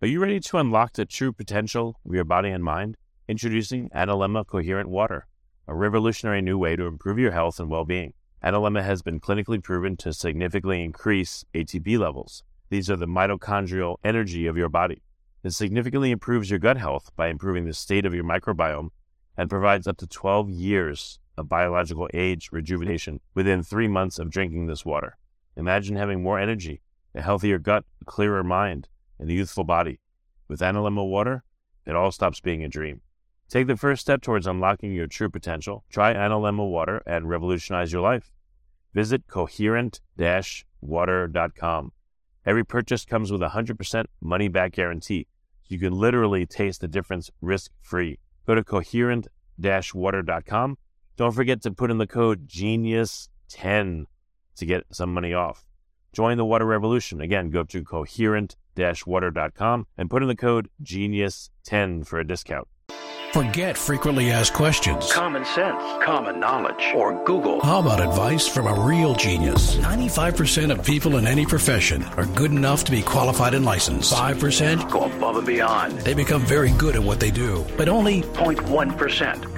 Are you ready to unlock the true potential of your body and mind? Introducing Analemma Coherent Water, a revolutionary new way to improve your health and well being. Analemma has been clinically proven to significantly increase ATP levels. These are the mitochondrial energy of your body. It significantly improves your gut health by improving the state of your microbiome and provides up to 12 years of biological age rejuvenation within three months of drinking this water. Imagine having more energy, a healthier gut, a clearer mind, and a youthful body. With Analemma water, it all stops being a dream. Take the first step towards unlocking your true potential. Try Analemma water and revolutionize your life. Visit coherent-water.com. Every purchase comes with a 100% money back guarantee. You can literally taste the difference risk free. Go to coherent-water.com. Don't forget to put in the code GENIUS10 to get some money off. Join the water revolution. Again, go to coherent-water.com and put in the code GENIUS10 for a discount. Forget frequently asked questions. Common sense, common knowledge, or Google. How about advice from a real genius? 95% of people in any profession are good enough to be qualified and licensed. 5% Go above and beyond. they become very good at what they do, but only 0.1%.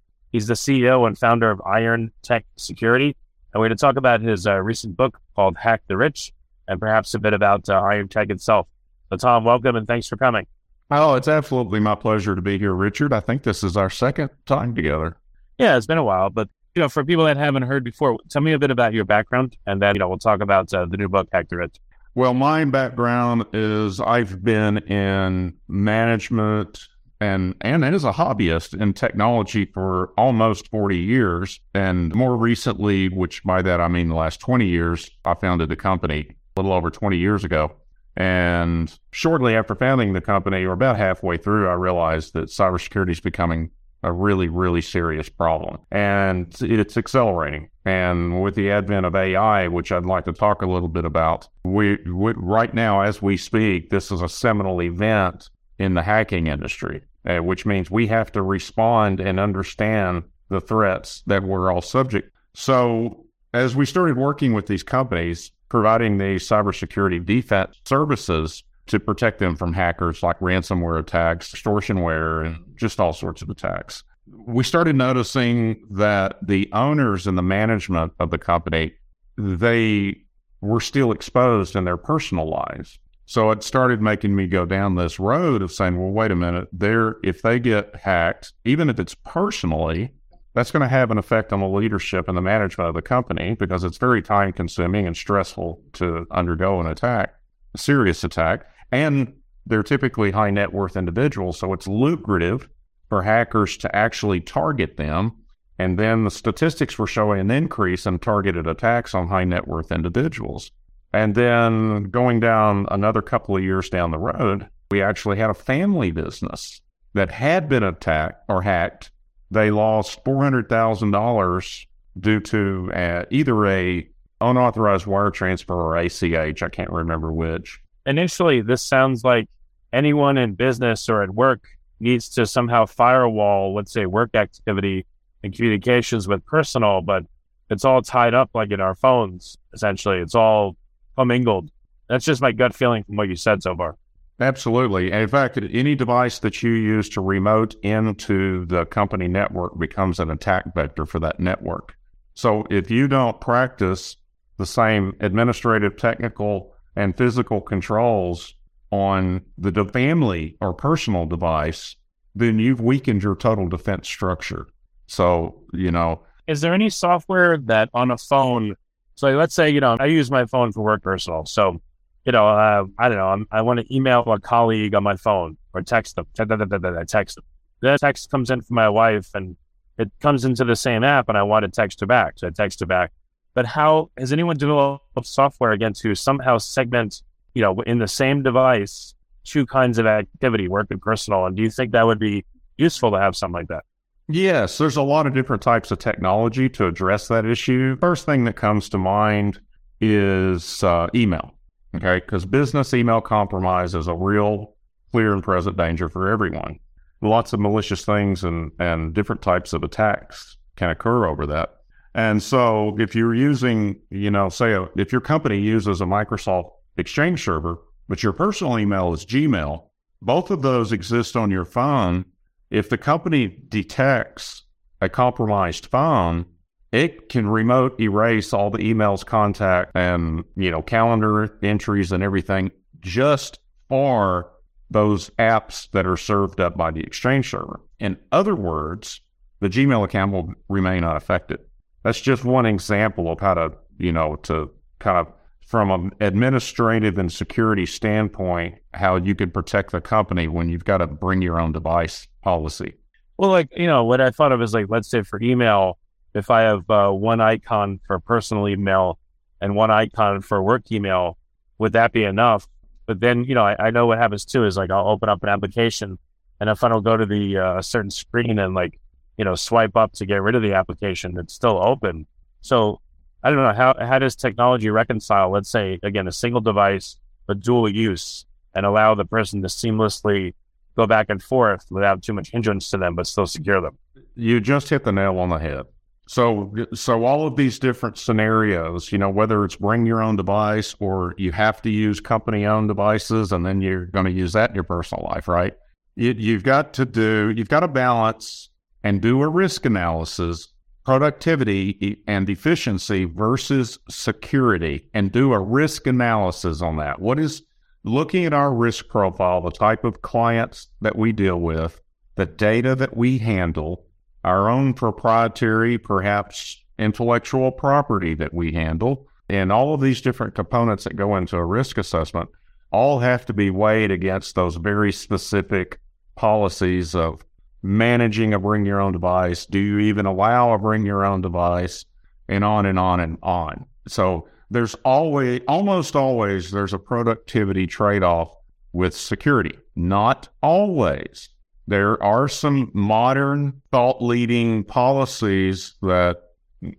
He's the CEO and founder of Iron Tech Security. And we're going to talk about his uh, recent book called Hack the Rich and perhaps a bit about uh, Iron Tech itself. So, Tom, welcome and thanks for coming. Oh, it's absolutely my pleasure to be here, Richard. I think this is our second time together. Yeah, it's been a while, but you know, for people that haven't heard before, tell me a bit about your background, and then you know we'll talk about uh, the new book, Hack the Rich. Well, my background is I've been in management and and as a hobbyist in technology for almost 40 years. And more recently, which by that I mean the last 20 years, I founded the company a little over 20 years ago. And shortly after founding the company, or about halfway through, I realized that cybersecurity is becoming a really, really serious problem. And it's accelerating. And with the advent of AI, which I'd like to talk a little bit about, we, we right now, as we speak, this is a seminal event in the hacking industry, uh, which means we have to respond and understand the threats that we're all subject. So as we started working with these companies, providing the cybersecurity defense services to protect them from hackers like ransomware attacks, extortionware, and just all sorts of attacks. We started noticing that the owners and the management of the company, they were still exposed in their personal lives. So it started making me go down this road of saying, well, wait a minute, there if they get hacked, even if it's personally, that's going to have an effect on the leadership and the management of the company because it's very time consuming and stressful to undergo an attack, a serious attack. And they're typically high net worth individuals. So it's lucrative for hackers to actually target them. And then the statistics were showing an increase in targeted attacks on high net worth individuals. And then going down another couple of years down the road, we actually had a family business that had been attacked or hacked. They lost $400,000 due to uh, either a unauthorized wire transfer or ACH. I can't remember which Initially, this sounds like anyone in business or at work needs to somehow firewall, let's say, work activity and communications with personal, but it's all tied up like in our phones, essentially. It's all commingled. That's just my gut feeling from what you said so far. Absolutely. And in fact, any device that you use to remote into the company network becomes an attack vector for that network. So if you don't practice the same administrative, technical, and physical controls on the de- family or personal device, then you've weakened your total defense structure. So, you know, Is there any software that on a phone? So let's say, you know, I use my phone for work personal. So, you know, uh, I don't know, I'm, I want to email a colleague on my phone or text them. I text them. The text comes in from my wife and it comes into the same app and I want to text her back. So I text her back. But how has anyone developed software again to somehow segment, you know, in the same device, two kinds of activity, work and personal. And do you think that would be useful to have something like that? Yes, there's a lot of different types of technology to address that issue. First thing that comes to mind is uh, email. Okay, because business email compromise is a real clear and present danger for everyone. Lots of malicious things and, and different types of attacks can occur over that. And so if you're using, you know, say a, if your company uses a Microsoft Exchange server, but your personal email is Gmail, both of those exist on your phone. If the company detects a compromised phone, it can remote erase all the emails, contact, and you know calendar entries and everything just for those apps that are served up by the Exchange server. In other words, the Gmail account will remain unaffected. That's just one example of how to, you know, to kind of from an administrative and security standpoint, how you can protect the company when you've got to bring your own device policy. Well, like, you know, what I thought of is like, let's say for email, if I have uh, one icon for personal email and one icon for work email, would that be enough? But then, you know, I, I know what happens too is like I'll open up an application and if I don't go to the uh, certain screen and like you know, swipe up to get rid of the application that's still open. So I don't know how how does technology reconcile, let's say again, a single device but dual use and allow the person to seamlessly go back and forth without too much hindrance to them, but still secure them. You just hit the nail on the head. So, so all of these different scenarios, you know, whether it's bring your own device or you have to use company owned devices and then you're going to use that in your personal life, right? You, you've got to do, you've got to balance and do a risk analysis, productivity and efficiency versus security, and do a risk analysis on that. What is looking at our risk profile, the type of clients that we deal with, the data that we handle, our own proprietary, perhaps intellectual property that we handle, and all of these different components that go into a risk assessment all have to be weighed against those very specific policies of managing a bring your own device? Do you even allow a bring your own device? And on and on and on. So there's always, almost always, there's a productivity trade off with security. Not always. There are some modern thought leading policies that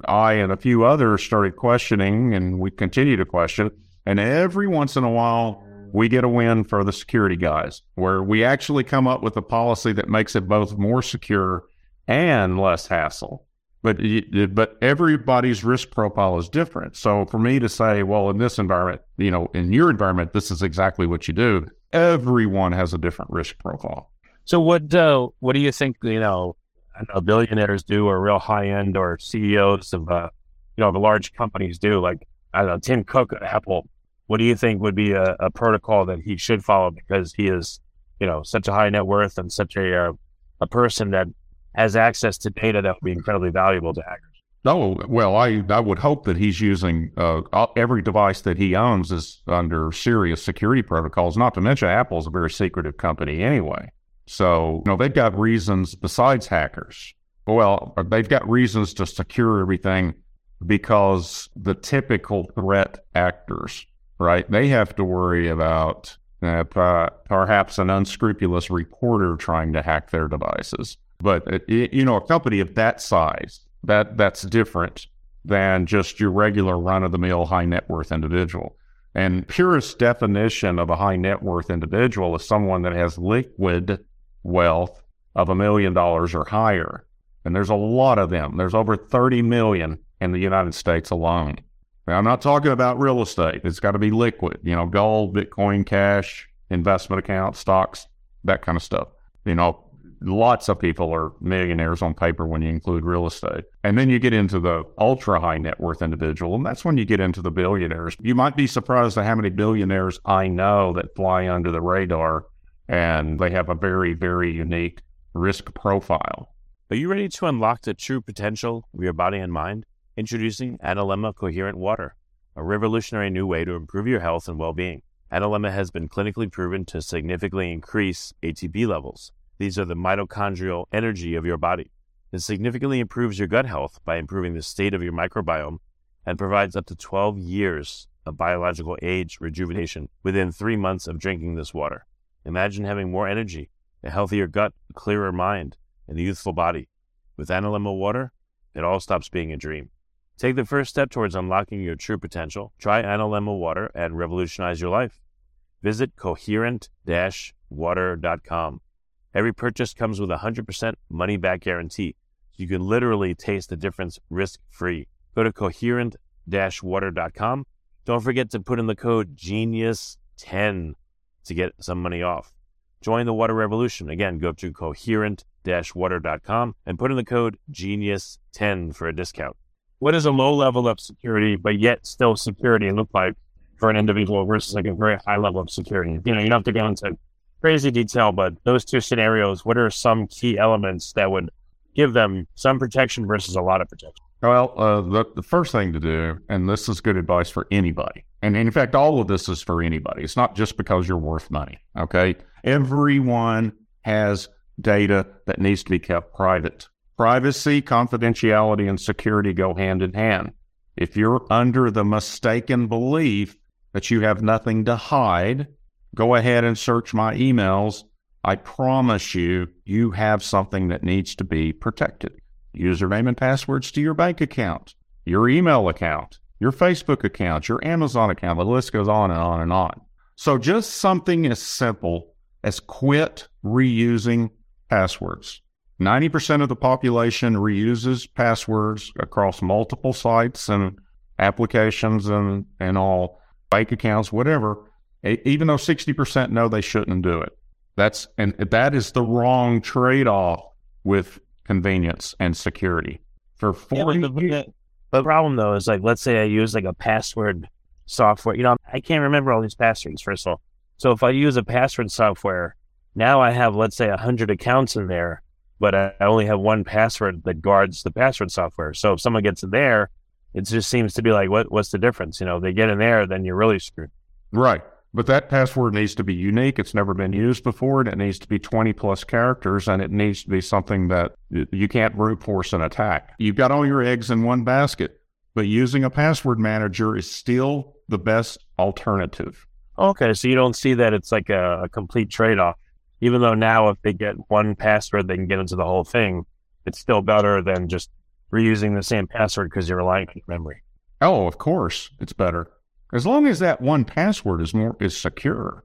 I and a few others started questioning, and we continue to question. And every once in a while, we get a win for the security guys, where we actually come up with a policy that makes it both more secure and less hassle. But but everybody's risk profile is different. So for me to say, well, in this environment, you know, in your environment, this is exactly what you do. Everyone has a different risk profile. So what uh, what do you think? You know, know billionaires do, or real high end, or CEOs of uh, you know the large companies do. Like I don't know, Tim Cook Apple what do you think would be a, a, protocol that he should follow because he is, you know, such a high net worth and such a uh, a person that has access to data that would be incredibly valuable to hackers? Oh well, I I would hope that he's using uh, every device that he owns is under serious security protocols. Not to mention, Apple's a very secretive company anyway. So you know they've got reasons besides hackers. Well, they've got reasons to secure everything because the typical threat actors right? They have to worry about uh, perhaps an unscrupulous reporter trying to hack their devices. But uh, you know, a company of that size, that that's different than just your regular run of the mill high net worth individual. And purest definition of a high net worth individual is someone that has liquid wealth of a million dollars or higher. And there's a lot of them. There's over 30 million in the United States alone. Now, I'm not talking about real estate. It's got to be liquid, you know, gold, Bitcoin, cash, investment accounts, stocks, that kind of stuff. You know, lots of people are millionaires on paper when you include real estate. And then you get into the ultra high net worth individual, and that's when you get into the billionaires. You might be surprised at how many billionaires I know that fly under the radar and they have a very, very unique risk profile. Are you ready to unlock the true potential of your body and mind? Introducing Analemma Coherent Water, a revolutionary new way to improve your health and well being. Analemma has been clinically proven to significantly increase ATP levels. These are the mitochondrial energy of your body. It significantly improves your gut health by improving the state of your microbiome and provides up to 12 years of biological age rejuvenation within three months of drinking this water. Imagine having more energy, a healthier gut, a clearer mind, and a youthful body. With Analemma water, it all stops being a dream. Take the first step towards unlocking your true potential. Try Analemma water and revolutionize your life. Visit coherent-water.com. Every purchase comes with a 100% money back guarantee. You can literally taste the difference risk free. Go to coherent-water.com. Don't forget to put in the code GENIUS10 to get some money off. Join the water revolution. Again, go to coherent-water.com and put in the code GENIUS10 for a discount. What does a low level of security, but yet still security look like for an individual versus like a very high level of security? You know, you don't have to go into crazy detail, but those two scenarios, what are some key elements that would give them some protection versus a lot of protection? Well, uh, the, the first thing to do, and this is good advice for anybody, and in fact, all of this is for anybody. It's not just because you're worth money. Okay. Everyone has data that needs to be kept private. Privacy, confidentiality, and security go hand in hand. If you're under the mistaken belief that you have nothing to hide, go ahead and search my emails. I promise you, you have something that needs to be protected. Username and passwords to your bank account, your email account, your Facebook account, your Amazon account. The list goes on and on and on. So just something as simple as quit reusing passwords. 90% of the population reuses passwords across multiple sites and applications and, and all bank accounts, whatever even though 60% know they shouldn't do it. That's and that is the wrong trade-off with convenience and security. For 40 yeah, the, the problem though is like let's say I use like a password software. You know, I can't remember all these passwords first of all. So if I use a password software, now I have let's say 100 accounts in there, but I only have one password that guards the password software. So if someone gets in there, it just seems to be like what what's the difference? You know, they get in there, then you're really screwed. Right. But that password needs to be unique. It's never been used before, and it needs to be 20 plus characters, and it needs to be something that you can't brute force an attack. You've got all your eggs in one basket, but using a password manager is still the best alternative. Okay, so you don't see that it's like a, a complete trade off. Even though now, if they get one password, they can get into the whole thing, it's still better than just reusing the same password because you're relying on your memory. Oh, of course, it's better. As long as that one password is more is secure.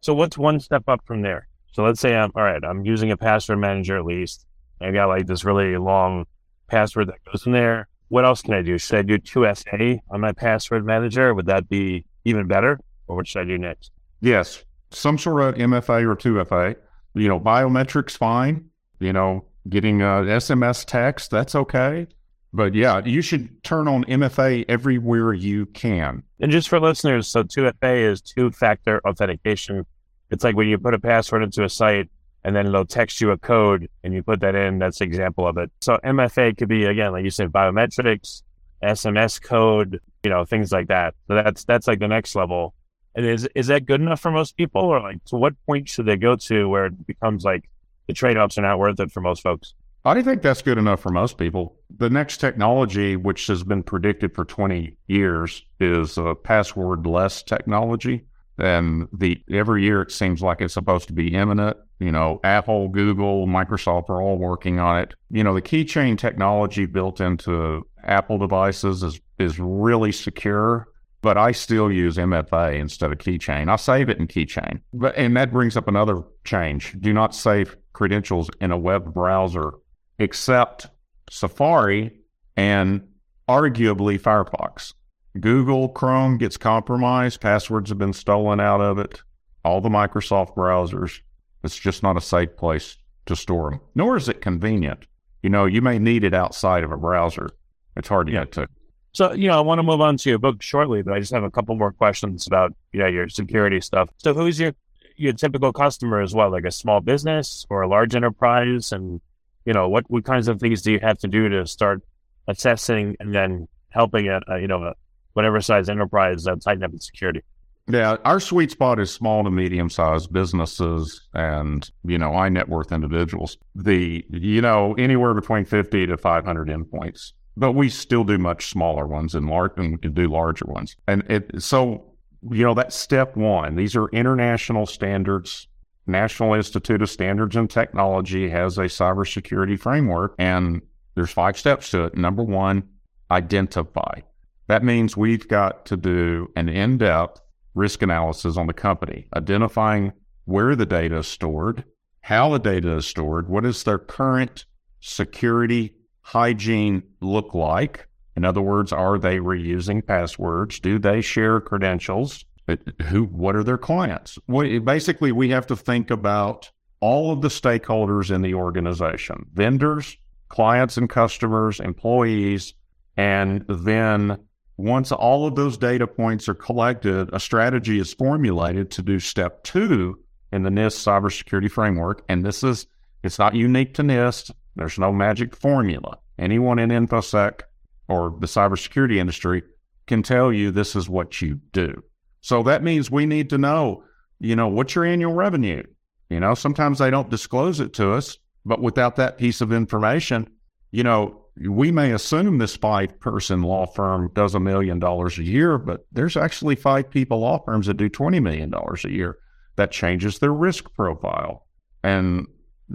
So what's one step up from there? So let's say I'm all right, I'm using a password manager at least. I got like this really long password that goes in there. What else can I do? Should I do 2FA on my password manager? Would that be even better? Or what should I do next? Yes. Some sort of MFA or 2FA. You know, biometrics fine. You know, getting a SMS text, that's okay. But yeah, you should turn on MFA everywhere you can. And just for listeners, so 2FA is two factor authentication. It's like when you put a password into a site and then it'll text you a code and you put that in. That's the example of it. So MFA could be, again, like you said, biometrics, SMS code, you know, things like that. So that's that's like the next level. And is is that good enough for most people? Or like to what point should they go to where it becomes like the trade offs are not worth it for most folks? I think that's good enough for most people. The next technology, which has been predicted for 20 years, is a password less technology. And the every year it seems like it's supposed to be imminent. You know, Apple, Google, Microsoft are all working on it. You know, the keychain technology built into Apple devices is is really secure, but I still use MFA instead of keychain. I save it in keychain. But and that brings up another change. Do not save credentials in a web browser except Safari and arguably Firefox. Google Chrome gets compromised, passwords have been stolen out of it, all the Microsoft browsers. It's just not a safe place to store them, nor is it convenient. You know, you may need it outside of a browser. It's hard to yeah. get to. So, you know, I want to move on to your book shortly, but I just have a couple more questions about, you know, your security stuff. So who's your your typical customer as well, like a small business or a large enterprise? And you know, what, what kinds of things do you have to do to start assessing and then helping a, a you know, a, whatever size enterprise uh, tighten up its security? Yeah, our sweet spot is small to medium sized businesses and, you know, high net worth individuals. The, you know, anywhere between 50 to 500 endpoints, but we still do much smaller ones and large, and we can do larger ones. And it, so, you know, that's step one. These are international standards National Institute of Standards and Technology has a cybersecurity framework, and there's five steps to it. Number one, identify. That means we've got to do an in depth risk analysis on the company, identifying where the data is stored, how the data is stored, what is their current security hygiene look like? In other words, are they reusing passwords? Do they share credentials? Uh, who? What are their clients? basically, we have to think about all of the stakeholders in the organization: vendors, clients and customers, employees, and then once all of those data points are collected, a strategy is formulated to do step two in the NIST cybersecurity framework. And this is, it's not unique to NIST. There's no magic formula. Anyone in InfoSec or the cybersecurity industry can tell you this is what you do. So that means we need to know, you know, what's your annual revenue? You know, sometimes they don't disclose it to us, but without that piece of information, you know, we may assume this five person law firm does a million dollars a year, but there's actually five people law firms that do $20 million a year. That changes their risk profile. And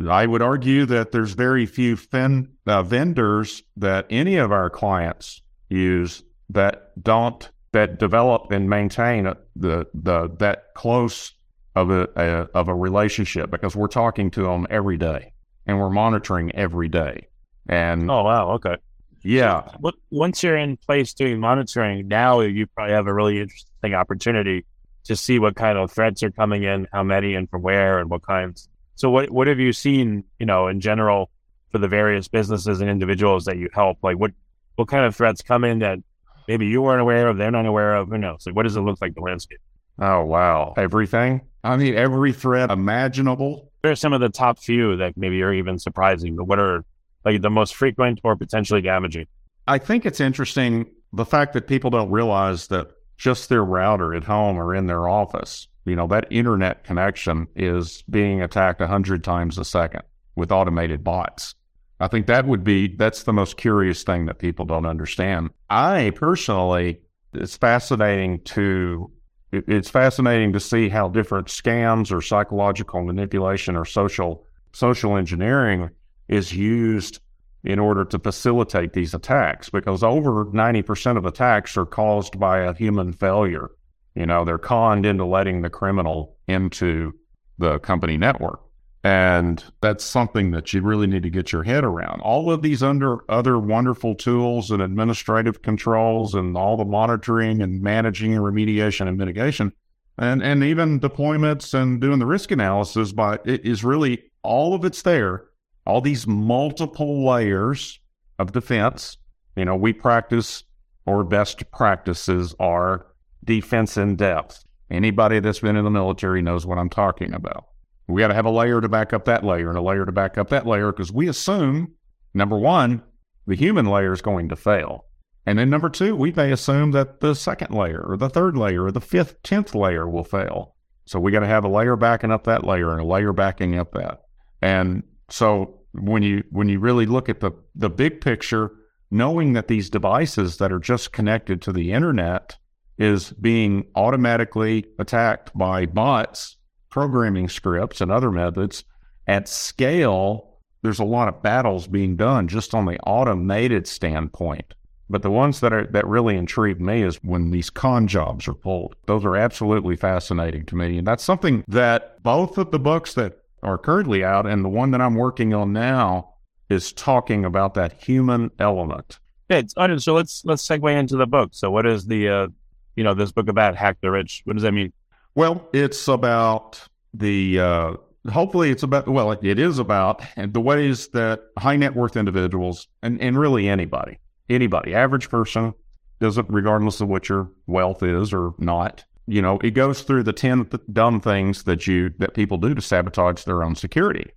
I would argue that there's very few fin, uh, vendors that any of our clients use that don't that develop and maintain the the that close of a, a of a relationship because we're talking to them every day and we're monitoring every day. And oh wow, okay, yeah. So, once you're in place doing monitoring, now you probably have a really interesting opportunity to see what kind of threats are coming in, how many, and from where, and what kinds. So, what what have you seen, you know, in general for the various businesses and individuals that you help? Like, what what kind of threats come in that maybe you weren't aware of, they're not aware of? Who knows? Like, what does it look like the landscape? Oh wow, everything. I mean, every threat imaginable. What are some of the top few that maybe are even surprising? But what are like the most frequent or potentially damaging? I think it's interesting the fact that people don't realize that just their router at home or in their office, you know, that internet connection is being attacked a hundred times a second with automated bots. I think that would be that's the most curious thing that people don't understand. I personally, it's fascinating to it's fascinating to see how different scams or psychological manipulation or social social engineering is used in order to facilitate these attacks because over 90% of attacks are caused by a human failure. You know, they're conned into letting the criminal into the company network. And that's something that you really need to get your head around. All of these under other wonderful tools and administrative controls and all the monitoring and managing and remediation and mitigation and, and even deployments and doing the risk analysis, but it is really all of it's there all these multiple layers of defense. You know, we practice or best practices are defense in depth. Anybody that's been in the military knows what I'm talking about. We got to have a layer to back up that layer and a layer to back up that layer because we assume, number one, the human layer is going to fail. And then number two, we may assume that the second layer or the third layer or the fifth, tenth layer will fail. So we got to have a layer backing up that layer and a layer backing up that. And so when you when you really look at the the big picture, knowing that these devices that are just connected to the internet is being automatically attacked by bots, programming scripts, and other methods at scale, there's a lot of battles being done just on the automated standpoint. But the ones that are that really intrigue me is when these con jobs are pulled. Those are absolutely fascinating to me. And that's something that both of the books that are currently out, and the one that I'm working on now is talking about that human element. Yeah, so let's let's segue into the book. So, what is the uh, you know this book about? Hack the Rich. What does that mean? Well, it's about the uh, hopefully it's about well it is about the ways that high net worth individuals and, and really anybody anybody average person doesn't regardless of what your wealth is or not you know, it goes through the 10 th- dumb things that you, that people do to sabotage their own security.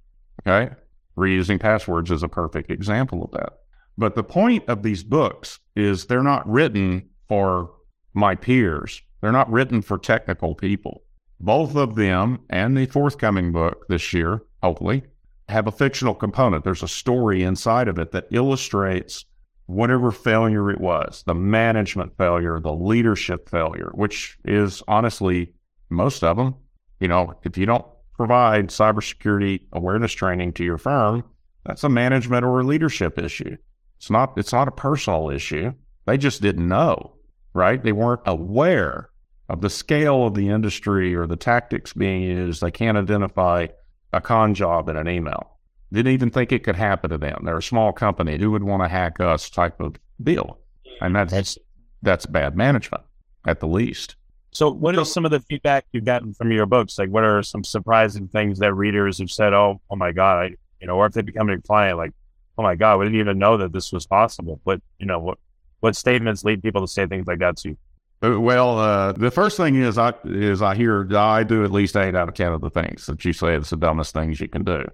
Okay. Reusing passwords is a perfect example of that. But the point of these books is they're not written for my peers. They're not written for technical people. Both of them and the forthcoming book this year, hopefully, have a fictional component. There's a story inside of it that illustrates whatever failure it was the management failure, the leadership failure, which is honestly most of them. You know, if you don't provide cybersecurity awareness training to your firm, that's a management or a leadership issue. It's not it's not a personal issue. They just didn't know, right? They weren't aware of the scale of the industry or the tactics being used. They can't identify a con job in an email. Didn't even think it could happen to them. They're a small company. Who would want to hack us type of deal? And that's that's, that's bad management at the least. So, what is some of the feedback you've gotten from your books? Like, what are some surprising things that readers have said? Oh, oh my God, I, you know, or if they become a client, like, oh my God, we didn't even know that this was possible. But you know, what what statements lead people to say things like that to you? Uh, well, uh, the first thing is I is I hear I do at least eight out of ten of the things that you say it's the dumbest things you can do,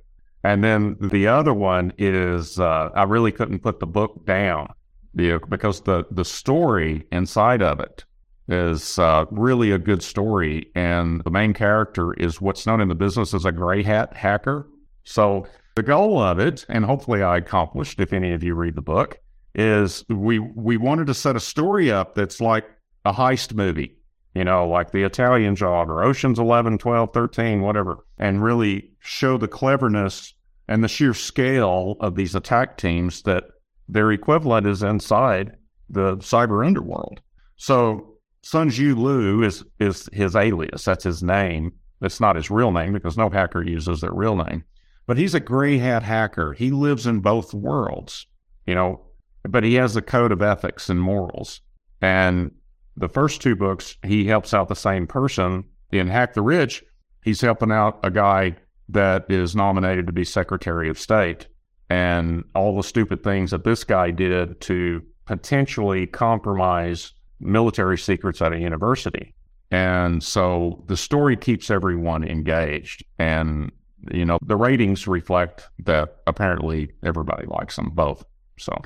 and then the other one is uh, I really couldn't put the book down because the the story inside of it is uh, really a good story, and the main character is what's known in the business as a gray hat hacker. So the goal of it, and hopefully I accomplished if any of you read the book, is we we wanted to set a story up that's like a heist movie, you know, like the Italian Job or Ocean's 11, 12, 13, whatever, and really show the cleverness and the sheer scale of these attack teams that their equivalent is inside the cyber underworld. So Sunju Liu is is his alias. That's his name. It's not his real name because no hacker uses their real name. But he's a gray hat hacker. He lives in both worlds, you know, but he has a code of ethics and morals. And the first two books, he helps out the same person. In Hack the Rich, he's helping out a guy that is nominated to be Secretary of State and all the stupid things that this guy did to potentially compromise military secrets at a university. And so the story keeps everyone engaged. And, you know, the ratings reflect that apparently everybody likes them both. So,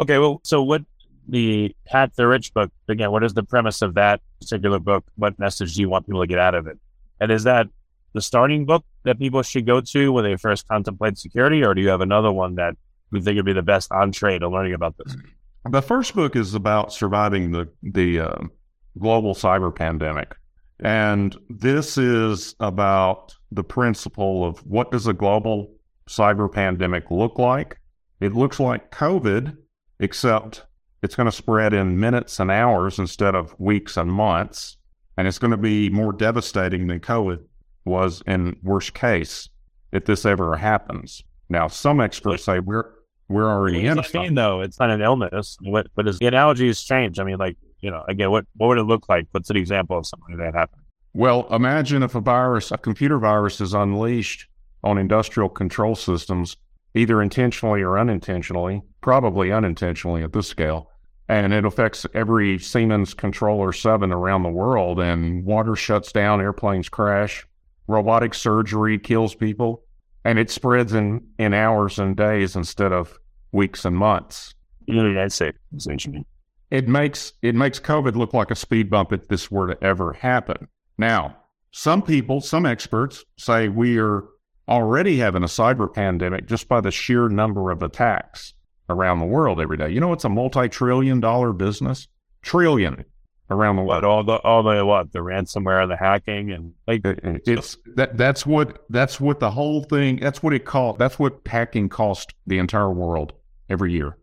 okay. Well, so what the Hack the Rich book, again, what is the premise of that particular book? What message do you want people to get out of it? And is that the starting book that people should go to when they first contemplate security, or do you have another one that you think would be the best entree to learning about this? The first book is about surviving the the uh, global cyber pandemic, and this is about the principle of what does a global cyber pandemic look like? It looks like COVID, except it's going to spread in minutes and hours instead of weeks and months. And it's going to be more devastating than COVID was in worst case if this ever happens. Now, some experts say we're we're already in. Mean, though, it's not an illness. What, but as the analogies change, I mean, like you know, again, what what would it look like? What's an example of something that happened? Well, imagine if a virus, a computer virus, is unleashed on industrial control systems, either intentionally or unintentionally, probably unintentionally at this scale and it affects every Siemens controller seven around the world. And water shuts down, airplanes crash, robotic surgery kills people, and it spreads in, in hours and days instead of weeks and months. Yeah, that's it. Essentially, it makes it makes COVID look like a speed bump if this were to ever happen. Now, some people, some experts say we are already having a cyber pandemic just by the sheer number of attacks around the world every day. You know, it's a multi-trillion dollar business, trillion around the world. All the all the what the ransomware, the hacking, and like it's that that's what that's what the whole thing. That's what it cost. That's what hacking cost the entire world every year.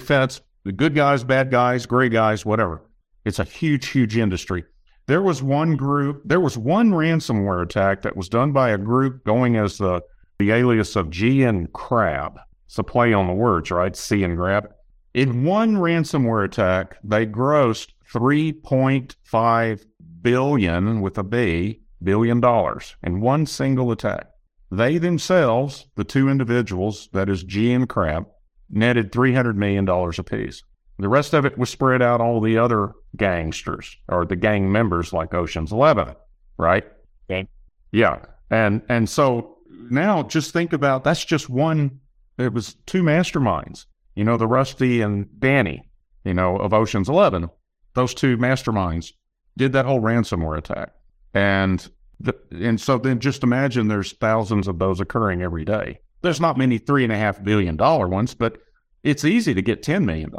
Feds, the good guys, bad guys, gray guys, whatever. It's a huge, huge industry. There was one group. There was one ransomware attack that was done by a group going as the the alias of G and Crab it's a play on the words, right? See and grab. In one ransomware attack, they grossed 3.5 billion with a B, billion dollars in one single attack. They themselves, the two individuals, that is G and Crab, netted $300 million apiece. The rest of it was spread out all the other gangsters or the gang members like Ocean's 11, right? Okay. Yeah. And, and so now just think about that's just one it was two masterminds, you know, the Rusty and Danny, you know, of Ocean's 11. Those two masterminds did that whole ransomware attack. And the, and so then just imagine there's thousands of those occurring every day. There's not many three and a half billion dollar ones, but it's easy to get $10 million.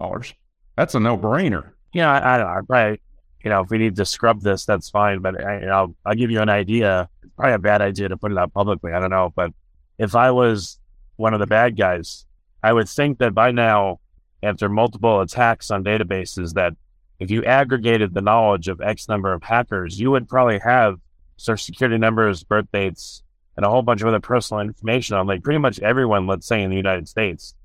That's a no brainer. Yeah, I, I, don't know. Probably you know, if we need to scrub this, that's fine. But I, will I'll give you an idea. It's probably a bad idea to put it out publicly. I don't know, but if I was one of the bad guys, I would think that by now, after multiple attacks on databases, that if you aggregated the knowledge of X number of hackers, you would probably have social security numbers, birth dates, and a whole bunch of other personal information on like pretty much everyone, let's say in the United States.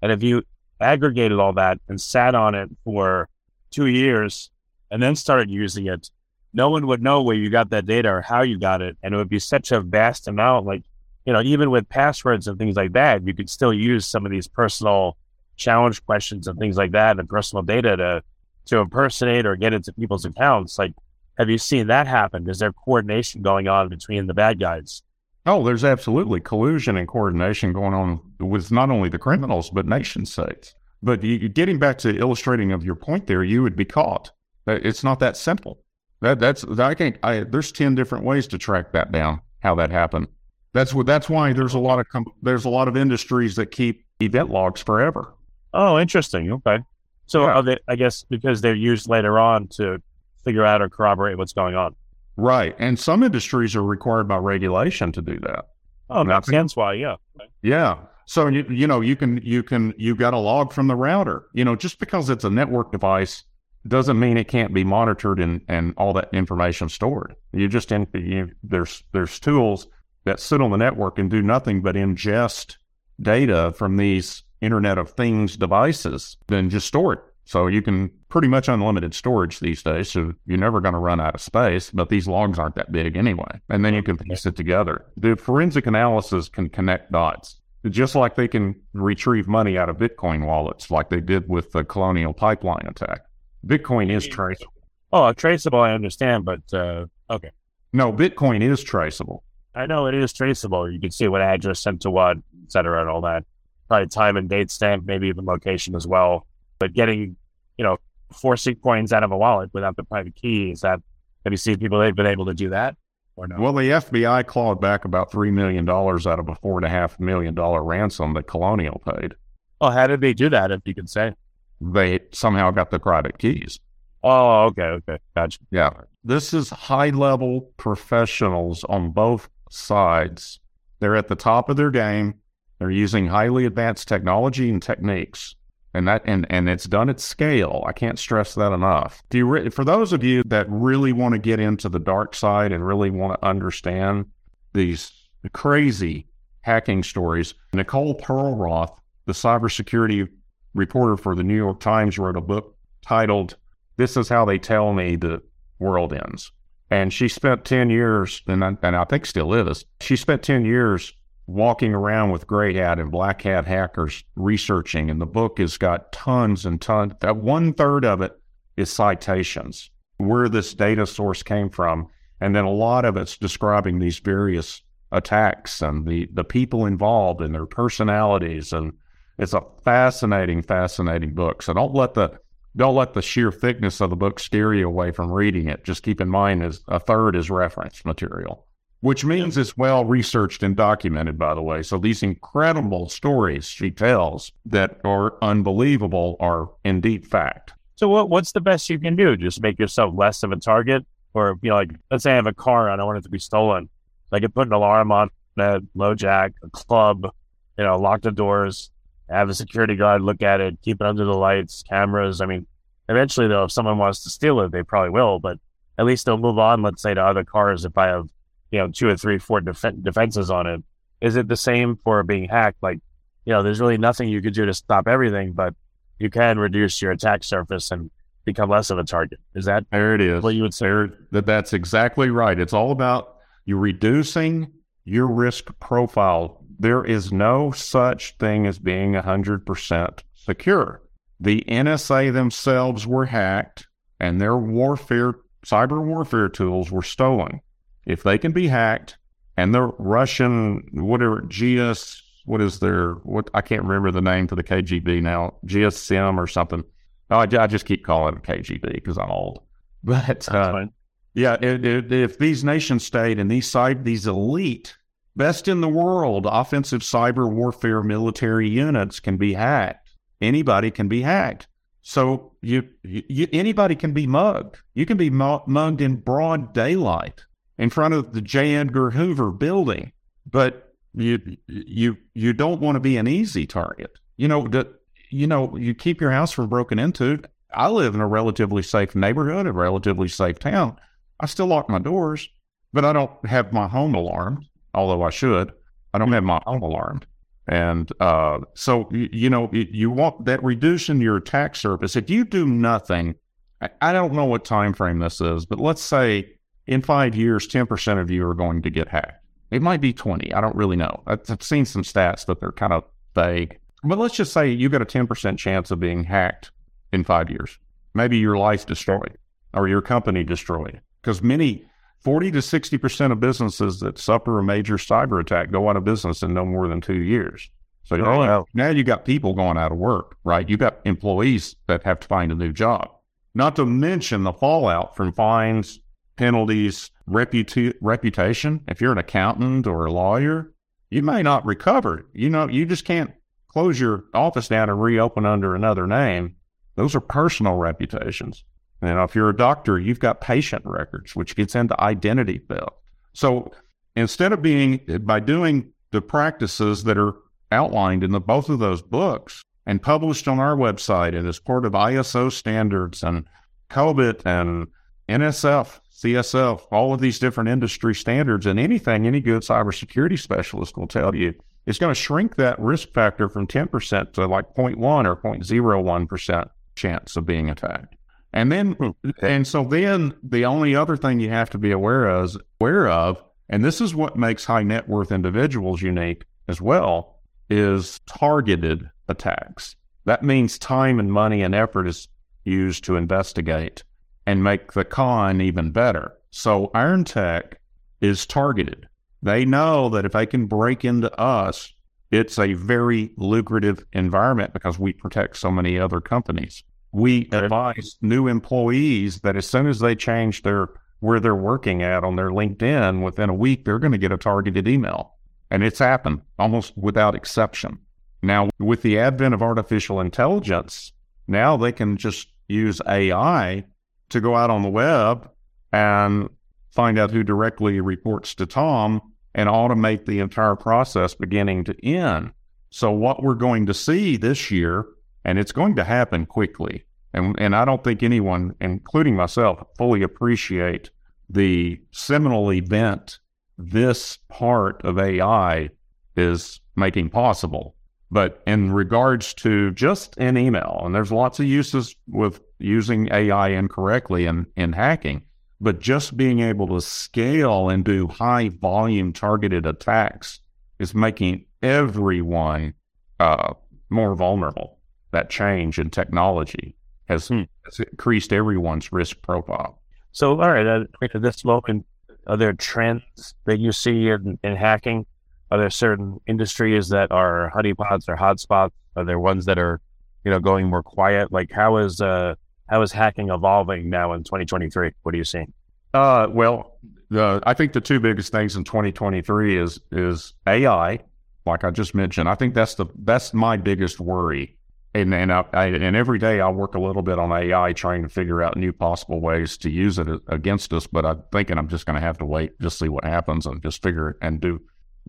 And if you aggregated all that and sat on it for two years and then started using it, no one would know where you got that data or how you got it. And it would be such a vast amount. Like, you know, even with passwords and things like that, you could still use some of these personal challenge questions and things like that and personal data to to impersonate or get into people's accounts. Like, have you seen that happen? Is there coordination going on between the bad guys? Oh, there's absolutely collusion and coordination going on with not only the criminals but nation states. But you, getting back to illustrating of your point there, you would be caught. Uh, it's not that simple. That that's I can't. I, there's ten different ways to track that down. How that happened. That's what. That's why there's a lot of com- there's a lot of industries that keep event logs forever. Oh, interesting. Okay. So yeah. they, I guess because they're used later on to figure out or corroborate what's going on. Right. And some industries are required by regulation to do that. Oh, makes sense why, yeah. Yeah. So you you know, you can you can you got a log from the router. You know, just because it's a network device doesn't mean it can't be monitored and, and all that information stored. You just in, you, there's there's tools that sit on the network and do nothing but ingest data from these Internet of Things devices, then just store it. So you can pretty much unlimited storage these days. So you're never going to run out of space, but these logs aren't that big anyway. And then you can piece it together. The forensic analysis can connect dots, just like they can retrieve money out of Bitcoin wallets, like they did with the Colonial Pipeline attack. Bitcoin is traceable. Oh, traceable, I understand, but uh, okay. No, Bitcoin is traceable. I know it is traceable. You can see what address sent to what, et cetera, and all that. Probably time and date stamp, maybe even location as well. But getting, you know, four SIG coins out of a wallet without the private key, is that, have you seen people that have been able to do that? Well, the FBI clawed back about $3 million out of a $4.5 million ransom that Colonial paid. Oh, how did they do that, if you can say? They somehow got the private keys. Oh, okay, okay. Gotcha. Yeah. This is high level professionals on both sides. They're at the top of their game. They're using highly advanced technology and techniques. And that and, and it's done at scale. I can't stress that enough. Do you re- for those of you that really want to get into the dark side and really want to understand these crazy hacking stories, Nicole Perlroth, the cybersecurity reporter for the New York Times, wrote a book titled "This Is How They Tell Me the World Ends." And she spent 10 years, and I, and I think still is, she spent 10 years walking around with gray hat and black hat hackers researching. And the book has got tons and tons. That one third of it is citations, where this data source came from. And then a lot of it's describing these various attacks and the, the people involved and their personalities. And it's a fascinating, fascinating book. So don't let the don't let the sheer thickness of the book steer you away from reading it. Just keep in mind is a third is reference material which means it's well researched and documented, by the way. So these incredible stories she tells that are unbelievable are indeed fact. So what what's the best you can do? Just make yourself less of a target? Or, you know, like let's say I have a car and I want it to be stolen. I can put an alarm on it, LoJack, a club, you know, lock the doors, have a security guard look at it, keep it under the lights, cameras. I mean, eventually though, if someone wants to steal it, they probably will, but at least they'll move on, let's say, to other cars if I have you know, two or three, four def- defenses on it. Is it the same for being hacked? Like, you know, there's really nothing you could do to stop everything, but you can reduce your attack surface and become less of a target. Is that there? It is what you would say. that that's exactly right. It's all about you reducing your risk profile. There is no such thing as being hundred percent secure. The NSA themselves were hacked, and their warfare, cyber warfare tools were stolen if they can be hacked and the Russian, whatever, GS, what is their, what, I can't remember the name for the KGB now, GSM or something. Oh, I, I just keep calling it KGB because I'm old. But uh, yeah, it, it, if these nation state and these side, these elite, best in the world offensive cyber warfare military units can be hacked, anybody can be hacked. So you, you anybody can be mugged. You can be mugged in broad daylight in front of the J. Edgar Hoover building, but you you you don't want to be an easy target. You know, the, you know, you keep your house from broken into. I live in a relatively safe neighborhood, a relatively safe town. I still lock my doors, but I don't have my home alarmed, although I should. I don't have my home alarmed. And uh, so, you, you know, you, you want that reducing your tax surface. If you do nothing, I, I don't know what time frame this is, but let's say in five years, 10% of you are going to get hacked. It might be 20. I don't really know. I've, seen some stats, but they're kind of vague. But let's just say you got a 10% chance of being hacked in five years. Maybe your life destroyed or your company destroyed. Because many, 40 to 60% of businesses that suffer a major cyber attack go out of business in no more than two years. So Oh, wow. now you got people going out of work, right? You got employees that have to find a new job. Not to mention the fallout from fines, penalties, reputa- reputation. If you're an accountant or a lawyer, you may not recover. You know, you just can't close your office down and reopen under another name. Those are personal reputations. And if you're a doctor, you've got patient records, which gets into identity theft. So instead of being by doing the practices that are outlined in the both of those books and published on our website and as part of ISO standards and COBIT and NSF, CSF, all of these different industry standards and anything any good cybersecurity specialist will tell you is going to shrink that risk factor from 10% to like 0.1 or 0.01% chance of being attacked. And then, hmm, and so then the only other thing you have to be aware of, aware of, and this is what makes high net worth individuals unique as well, is targeted attacks. That means time and money and effort is used to investigate and make the con even better. So Iron Tech is targeted. They know that if they can break into us, it's a very lucrative environment because we protect so many other companies. We advise new employees that as soon as they change their where they're working at on their LinkedIn, within a week they're going to get a targeted email. And it's happened almost without exception. Now, with the advent of artificial intelligence, now they can just use AI to go out on the web and find out who directly reports to Tom and automate the entire process beginning to end. So, what we're going to see this year, and it's going to happen quickly, and, and I don't think anyone, including myself, fully appreciate the seminal event this part of AI is making possible. But in regards to just an email, and there's lots of uses with using AI incorrectly in, in hacking, but just being able to scale and do high volume targeted attacks is making everyone uh, more vulnerable. That change in technology has, Hmm. has increased everyone's risk profile. So, all right, at, at this moment, are there trends that you see in, in hacking? Are there certain industries that are honeypots or hotspots? Are there ones that are, you know, going more quiet? Like, how is uh, how is hacking evolving now in 2023? What are you seeing? Uh, well, the, I think the two biggest things in 2023 is is AI, like I just mentioned. I think that's the that's my biggest worry. And and I, I, and every day I work a little bit on AI, trying to figure out new possible ways to use it against us. But I'm thinking I'm just going to have to wait, just see what happens, and just figure and do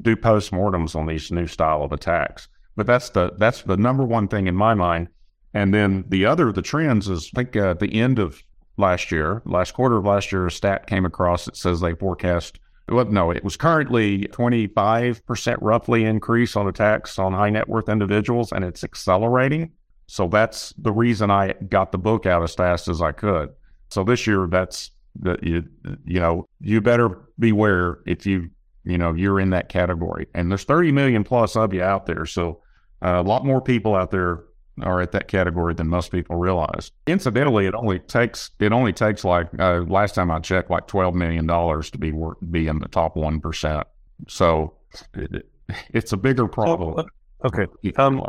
do postmortems on these new style of attacks. But that's the that's the number one thing in my mind. And then the other, of the trends is I think uh, at the end of last year, last quarter of last year, a stat came across that says they forecast. Well, no, it was currently 25% roughly increase on attacks on high net worth individuals, and it's accelerating. So that's the reason I got the book out as fast as I could. So this year, that's that you you know you better beware if you you know you're in that category. And there's 30 million plus of you out there, so uh, a lot more people out there are at that category than most people realize. Incidentally, it only takes it only takes like uh, last time I checked, like twelve million dollars to be wor- be in the top one percent. So it, it's a bigger problem. Okay. Um,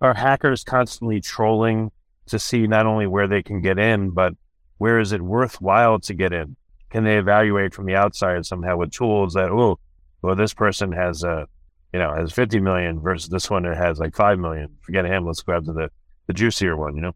are hackers constantly trolling to see not only where they can get in, but where is it worthwhile to get in? Can they evaluate from the outside somehow with tools that, oh, well, this person has a, you know, has 50 million versus this one that has like 5 million. Forget him. Let's grab to the, the juicier one, you know?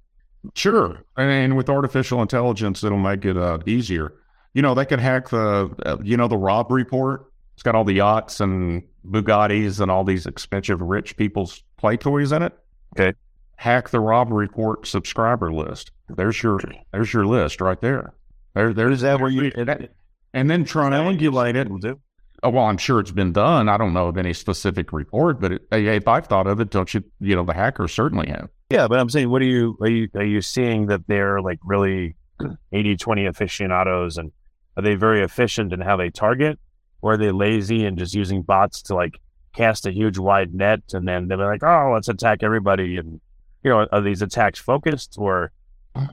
Sure, and with artificial intelligence, it'll make it uh, easier. you know, they could hack the, uh, you know, the Robb report. It's got all the yachts and Bugattis and all these expensive rich people's play toys in it. Okay. Hack the Robb report subscriber list. There's your there's your list right there. There there's that where you? and then triangulate it. Oh, well, I'm sure it's been done. I don't know of any specific report, but it, if I've thought of it, don't you? You know, the hackers certainly have. Yeah, but I'm saying, what are you are you are you seeing that they're like really 80-20 aficionados, and are they very efficient in how they target, or are they lazy and just using bots to like cast a huge wide net, and then they're like, oh, let's attack everybody, and you know, are these attacks focused, or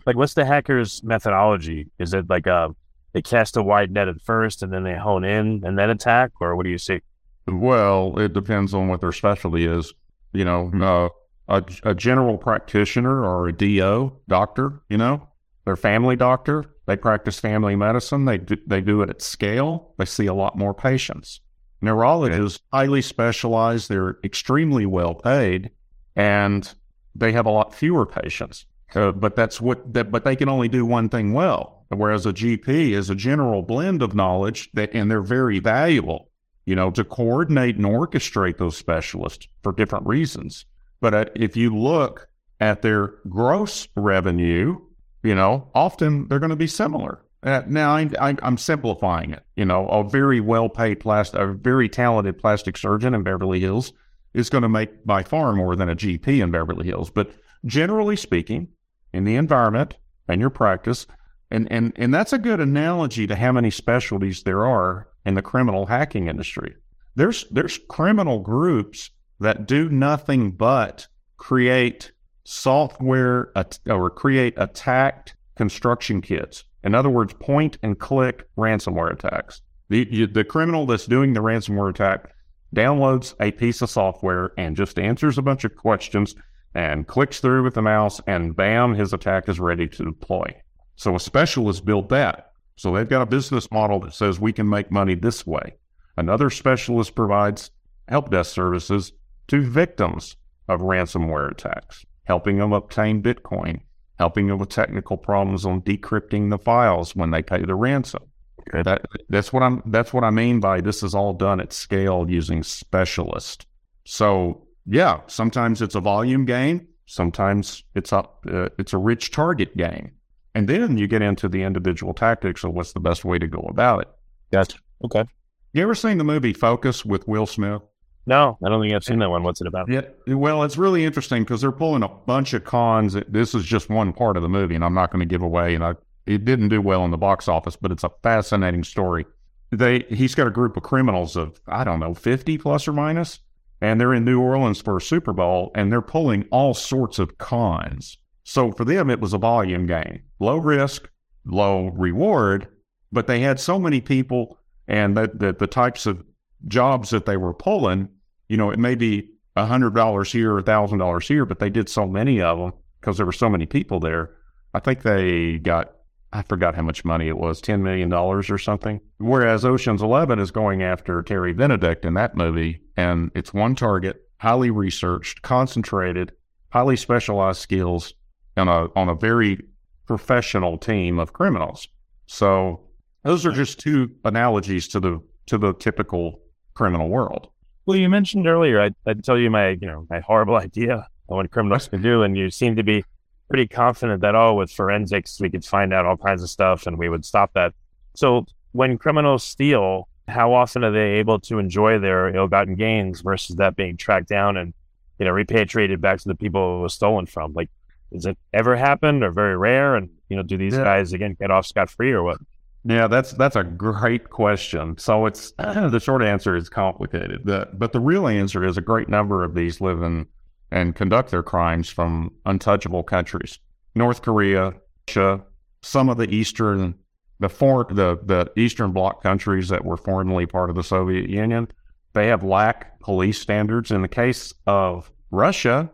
like what's the hackers' methodology? Is it like a they cast a wide net at first, and then they hone in and then attack, or what do you see? Well, it depends on what their specialty is. You know, uh, a, a general practitioner or a DO doctor, you know, their family doctor, they practice family medicine. They do, they do it at scale. They see a lot more patients. Neurologists, highly specialized. They're extremely well paid, and they have a lot fewer patients. Uh, but that's what that. But they can only do one thing well. Whereas a GP is a general blend of knowledge that, and they're very valuable. You know, to coordinate and orchestrate those specialists for different reasons. But uh, if you look at their gross revenue, you know, often they're going to be similar. Uh, now, I, I'm simplifying it. You know, a very well paid plastic, a very talented plastic surgeon in Beverly Hills is going to make by far more than a GP in Beverly Hills. But generally speaking, in the environment and your practice, and, and, and that's a good analogy to how many specialties there are in the criminal hacking industry. There's, there's criminal groups that do nothing but create software at, or create attacked construction kits. In other words, point and click ransomware attacks. The, you, the criminal that's doing the ransomware attack downloads a piece of software and just answers a bunch of questions and clicks through with the mouse, and bam, his attack is ready to deploy. So a specialist built that. So they've got a business model that says we can make money this way. Another specialist provides help desk services to victims of ransomware attacks, helping them obtain Bitcoin, helping them with technical problems on decrypting the files when they pay the ransom. Okay. That, that's what I'm. That's what I mean by this is all done at scale using specialist. So yeah, sometimes it's a volume game, sometimes it's a uh, it's a rich target game, and then you get into the individual tactics of what's the best way to go about it. Gotcha. Okay. You ever seen the movie Focus with Will Smith? No, I don't think I've seen that one. What's it about? Yeah. Well, it's really interesting because they're pulling a bunch of cons. This is just one part of the movie, and I'm not going to give away. And I, it didn't do well in the box office, but it's a fascinating story. They he's got a group of criminals of I don't know, 50 plus or minus, and they're in New Orleans for a Super Bowl, and they're pulling all sorts of cons. So for them, it was a volume game, low risk, low reward, but they had so many people, and that the, the types of jobs that they were pulling you know, it may be a hundred dollars here, a thousand dollars here, but they did so many of them because there were so many people there. I think they got, I forgot how much money it was, $10 million or something. Whereas Ocean's 11 is going after Terry Benedict in that movie, and it's one target, highly researched, concentrated, highly specialized skills on a, on a very professional team of criminals. So those are just two analogies to the, to the typical criminal world. Well, you mentioned earlier, I, I'd tell you my, you know, my horrible idea on what criminals can do, and you seem to be pretty confident that oh, with forensics we could find out all kinds of stuff and we would stop that. So when criminals steal, how often are they able to enjoy their ill-gotten gains versus that being tracked down and you know repatriated back to the people it was stolen from? Like, does it ever happen or very rare? And you know, do these Yeah. guys again get off scot free or what? Yeah, that's that's a great question. So it's the short answer is complicated. The, but the real answer is a great number of these live in and conduct their crimes from untouchable countries. North Korea, Russia, some of the eastern the for, the the eastern bloc countries that were formerly part of the Soviet Union, they have lack police standards. In the case of Russia,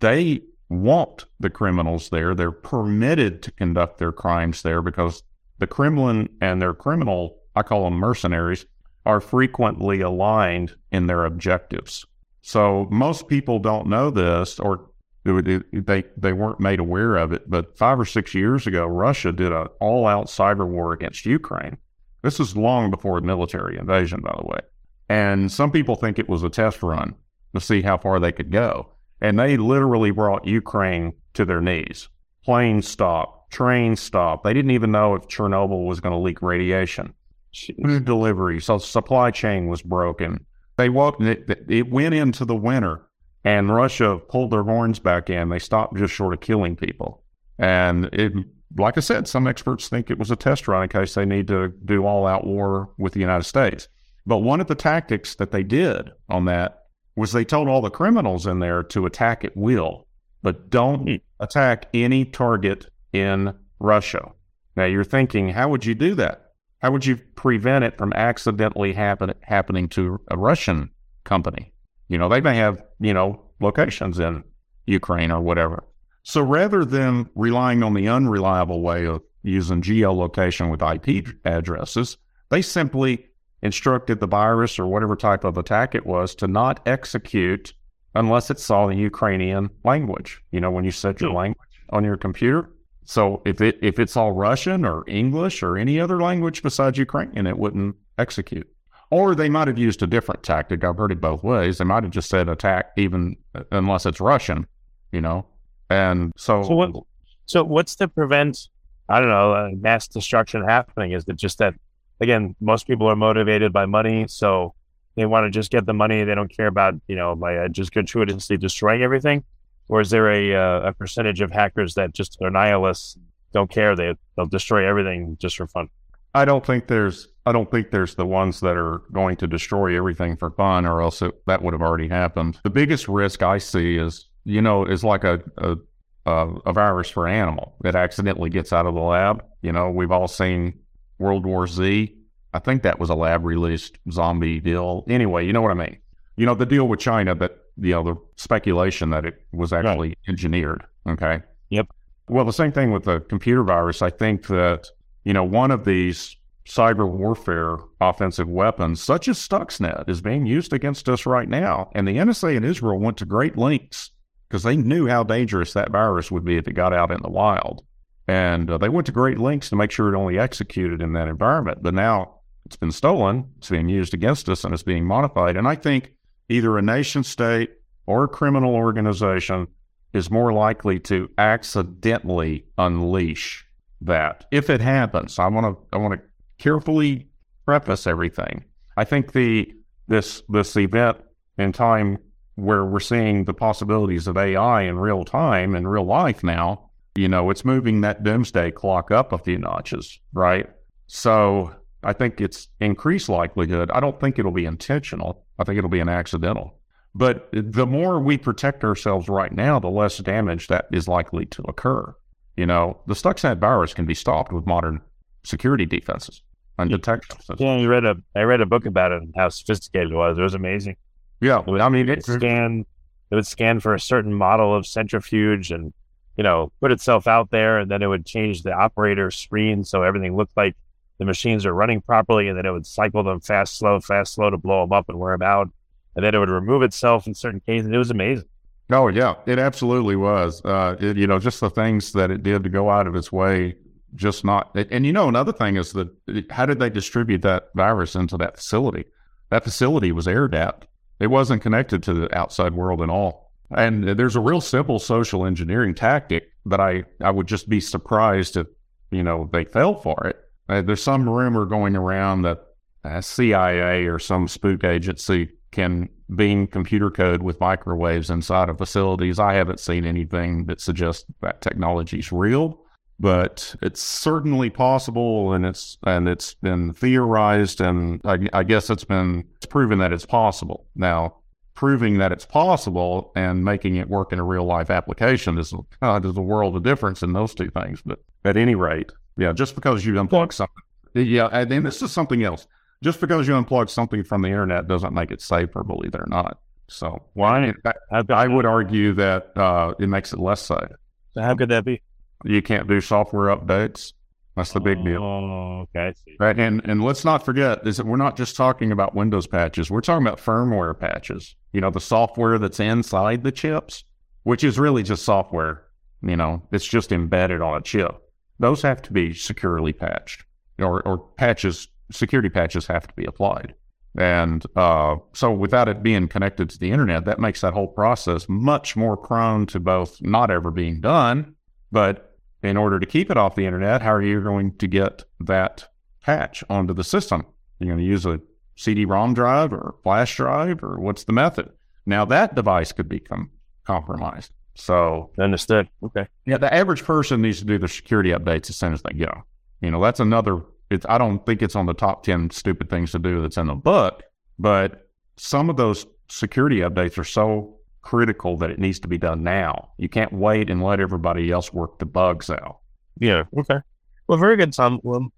they want the criminals there. They're permitted to conduct their crimes there because the Kremlin and their criminal, I call them mercenaries, are frequently aligned in their objectives. So most people don't know this, or they they weren't made aware of it. But five or six years ago, Russia did an all-out cyber war against Ukraine. This was long before the military invasion, by the way. And some people think it was a test run to see how far they could go. And they literally brought Ukraine to their knees. Planes stopped, trains stopped. They didn't even know if Chernobyl was going to leak radiation. Food delivery, so supply chain was broken. They walked. It, it went into the winter and Russia pulled their horns back in. They stopped just short of killing people. And it, like I said, some experts think it was a test run in case they need to do all out war with the United States. But one of the tactics that they did on that was they told all the criminals in there to attack at will, but don't hmm. attack any target in Russia. Now you're thinking, how would you do that? How would you prevent it from accidentally happen, happening to a Russian company? You know, they may have, you know, locations in Ukraine or whatever. So rather than relying on the unreliable way of using geolocation with IP addresses, they simply instructed the virus or whatever type of attack it was to not execute unless it saw the Ukrainian language. You know, when you set your language on your computer. So if it if it's all Russian or English or any other language besides Ukrainian, it wouldn't execute. Or they might have used a different tactic. I've heard it both ways. They might have just said attack even uh, unless it's Russian, you know. And so, so, what, so what's to prevent? I don't know uh, mass destruction happening. Is it just that again, most people are motivated by money, so they want to just get the money. They don't care about you know by uh, just gratuitously destroying everything. Or is there a uh, a percentage of hackers that just are nihilists, don't care? They they'll destroy everything just for fun. I don't think there's I don't think there's the ones that are going to destroy everything for fun, or else it, that would have already happened. The biggest risk I see is you know is like a, a a virus for an animal that accidentally gets out of the lab. You know, we've all seen World War Z. I think that was a lab released zombie deal. Anyway, you know what I mean. You know the deal with China but you know the speculation that it was actually right. engineered. Okay. Yep. Well, the same thing with the computer virus. I think that you know, one of these cyber warfare offensive weapons, such as Stuxnet, is being used against us right now. And the NSA in Israel went to great lengths because they knew how dangerous that virus would be if it got out in the wild. And uh, they went to great lengths to make sure it only executed in that environment. But now it's been stolen, it's being used against us, and it's being modified. And I think either a nation state or a criminal organization is more likely to accidentally unleash that if it happens. I want to I want to carefully preface everything. I think the this this event in time where we're seeing the possibilities of AI in real time in real life now, you know, it's moving that doomsday clock up a few notches, right? So I think it's increased likelihood. I don't think it'll be intentional. I think it'll be an accidental. But the more we protect ourselves right now, the less damage that is likely to occur. You know, the Stuxnet virus can be stopped with modern security defenses and detection. Yeah, you read a I read a book about it and how sophisticated it was. It was amazing. Yeah, it would, I mean, it scan it would scan for a certain model of centrifuge and you know put itself out there, and then it would change the operator screen so everything looked like the machines are running properly, and then it would cycle them fast, slow, fast, slow to blow them up and wear them out, and then it would remove itself in certain cases. It was amazing. Oh yeah, it absolutely was. Uh, it, you know, just the things that it did to go out of its way, just not. And you know, another thing is that how did they distribute that virus into that facility? That facility was air gapped. It wasn't connected to the outside world at all. And there's a real simple social engineering tactic that I I would just be surprised if you know they fell for it. Uh, there's some rumor going around that uh, CIA or some spook agency can beam computer code with microwaves inside of facilities. I haven't seen anything that suggests that technology is real, but it's certainly possible, and it's and it's been theorized, and I, I guess it's been it's proven that it's possible. Now, proving that it's possible and making it work in a real life application is uh, there's a world of difference in those two things. But at any rate, yeah, just because you unplug something, yeah, and then this is something else just because you unplug something from the internet doesn't make it safer, believe it or not. So why? I, I would argue that uh, it makes it less safe. So how could that be? You can't do software updates. That's the big oh, deal. okay. Right, and and let's not forget is that we're not just talking about Windows patches. We're talking about firmware patches. You know, the software that's inside the chips. which is really just software. You know, it's just embedded on a chip. Those have to be securely patched, or, or patches, security patches have to be applied. And uh, so, without it being connected to the internet, that makes that whole process much more prone to both not ever being done, but in order to keep it off the internet, how are you going to get that patch onto the system? You're going to use a CD-ROM drive or flash drive, or what's the method? Now that device could become compromised. So understood. Okay. Yeah, the average person needs to do their security updates as soon as they go. You know, that's another. It's I don't think it's on the top ten stupid things to do that's in the book, but some of those security updates are so critical that it needs to be done now. You can't wait and let everybody else work the bugs out. Yeah. Okay. Well, very good, Tom. Well,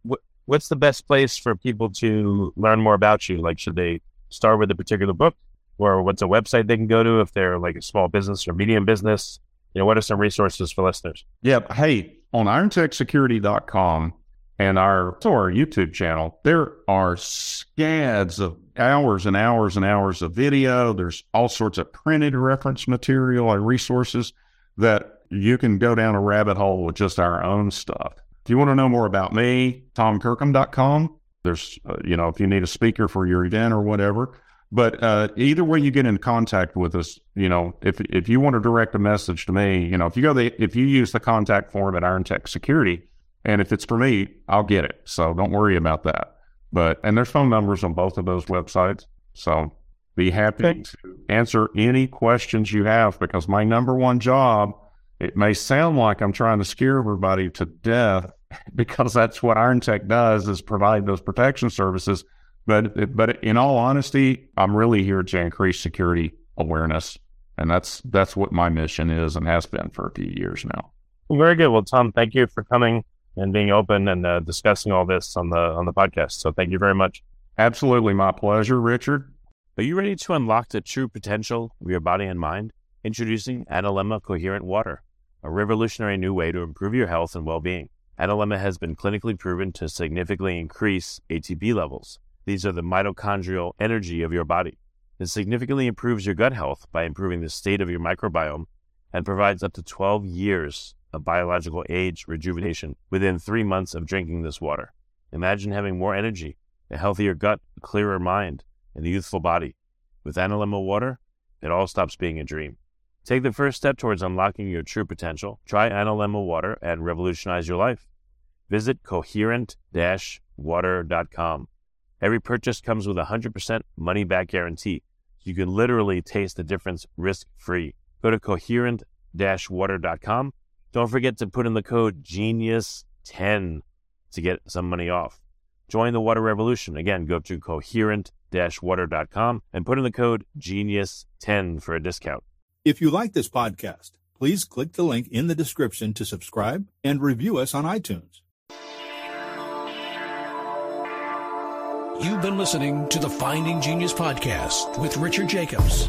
what's the best place for people to learn more about you? Like, should they start with a particular book, or what's a website they can go to if they're like a small business or medium business? You know, what are some resources for listeners? Yep. Hey, on IronTechSecurity.com and our so our YouTube channel, there are scads of hours and hours and hours of video. There's all sorts of printed reference material and resources that you can go down a rabbit hole with just our own stuff. If you want to know more about me, tomkirkham.com. There's, uh, you know, if you need a speaker for your event or whatever. But uh, either way you get in contact with us, you know, if if you want to direct a message to me, you know, if you go the if you use the contact form at Iron Tech Security, and if it's for me, I'll get it. So don't worry about that. But and there's phone numbers on both of those websites. So be happy okay. to answer any questions you have because my number one job, it may sound like I'm trying to scare everybody to death because that's what Iron Tech does is provide those protection services. But but in all honesty, I'm really here to increase security awareness, and that's that's what my mission is and has been for a few years now. Very good. Well, Tom, thank you for coming and being open and uh, discussing all this on the on the podcast. So thank you very much. Absolutely, my pleasure, Richard. Are you ready to unlock the true potential of your body and mind? Introducing Analemma Coherent Water, a revolutionary new way to improve your health and well-being. Analemma has been clinically proven to significantly increase ATP levels. These are the mitochondrial energy of your body. It significantly improves your gut health by improving the state of your microbiome and provides up to 12 years of biological age rejuvenation within three months of drinking this water. Imagine having more energy, a healthier gut, a clearer mind, and a youthful body. With Analemma water, it all stops being a dream. Take the first step towards unlocking your true potential. Try Analemma water and revolutionize your life. Visit coherent-water.com. Every purchase comes with a 100% money back guarantee. You can literally taste the difference risk free. Go to coherent-water.com don't forget to put in the code GENIUS10 to get some money off. Join the water revolution. Again, go to coherent-water.com and put in the code GENIUS10 for a discount. If you like this podcast, please click the link in the description to subscribe and review us on iTunes. You've been listening to the Finding Genius podcast with Richard Jacobs.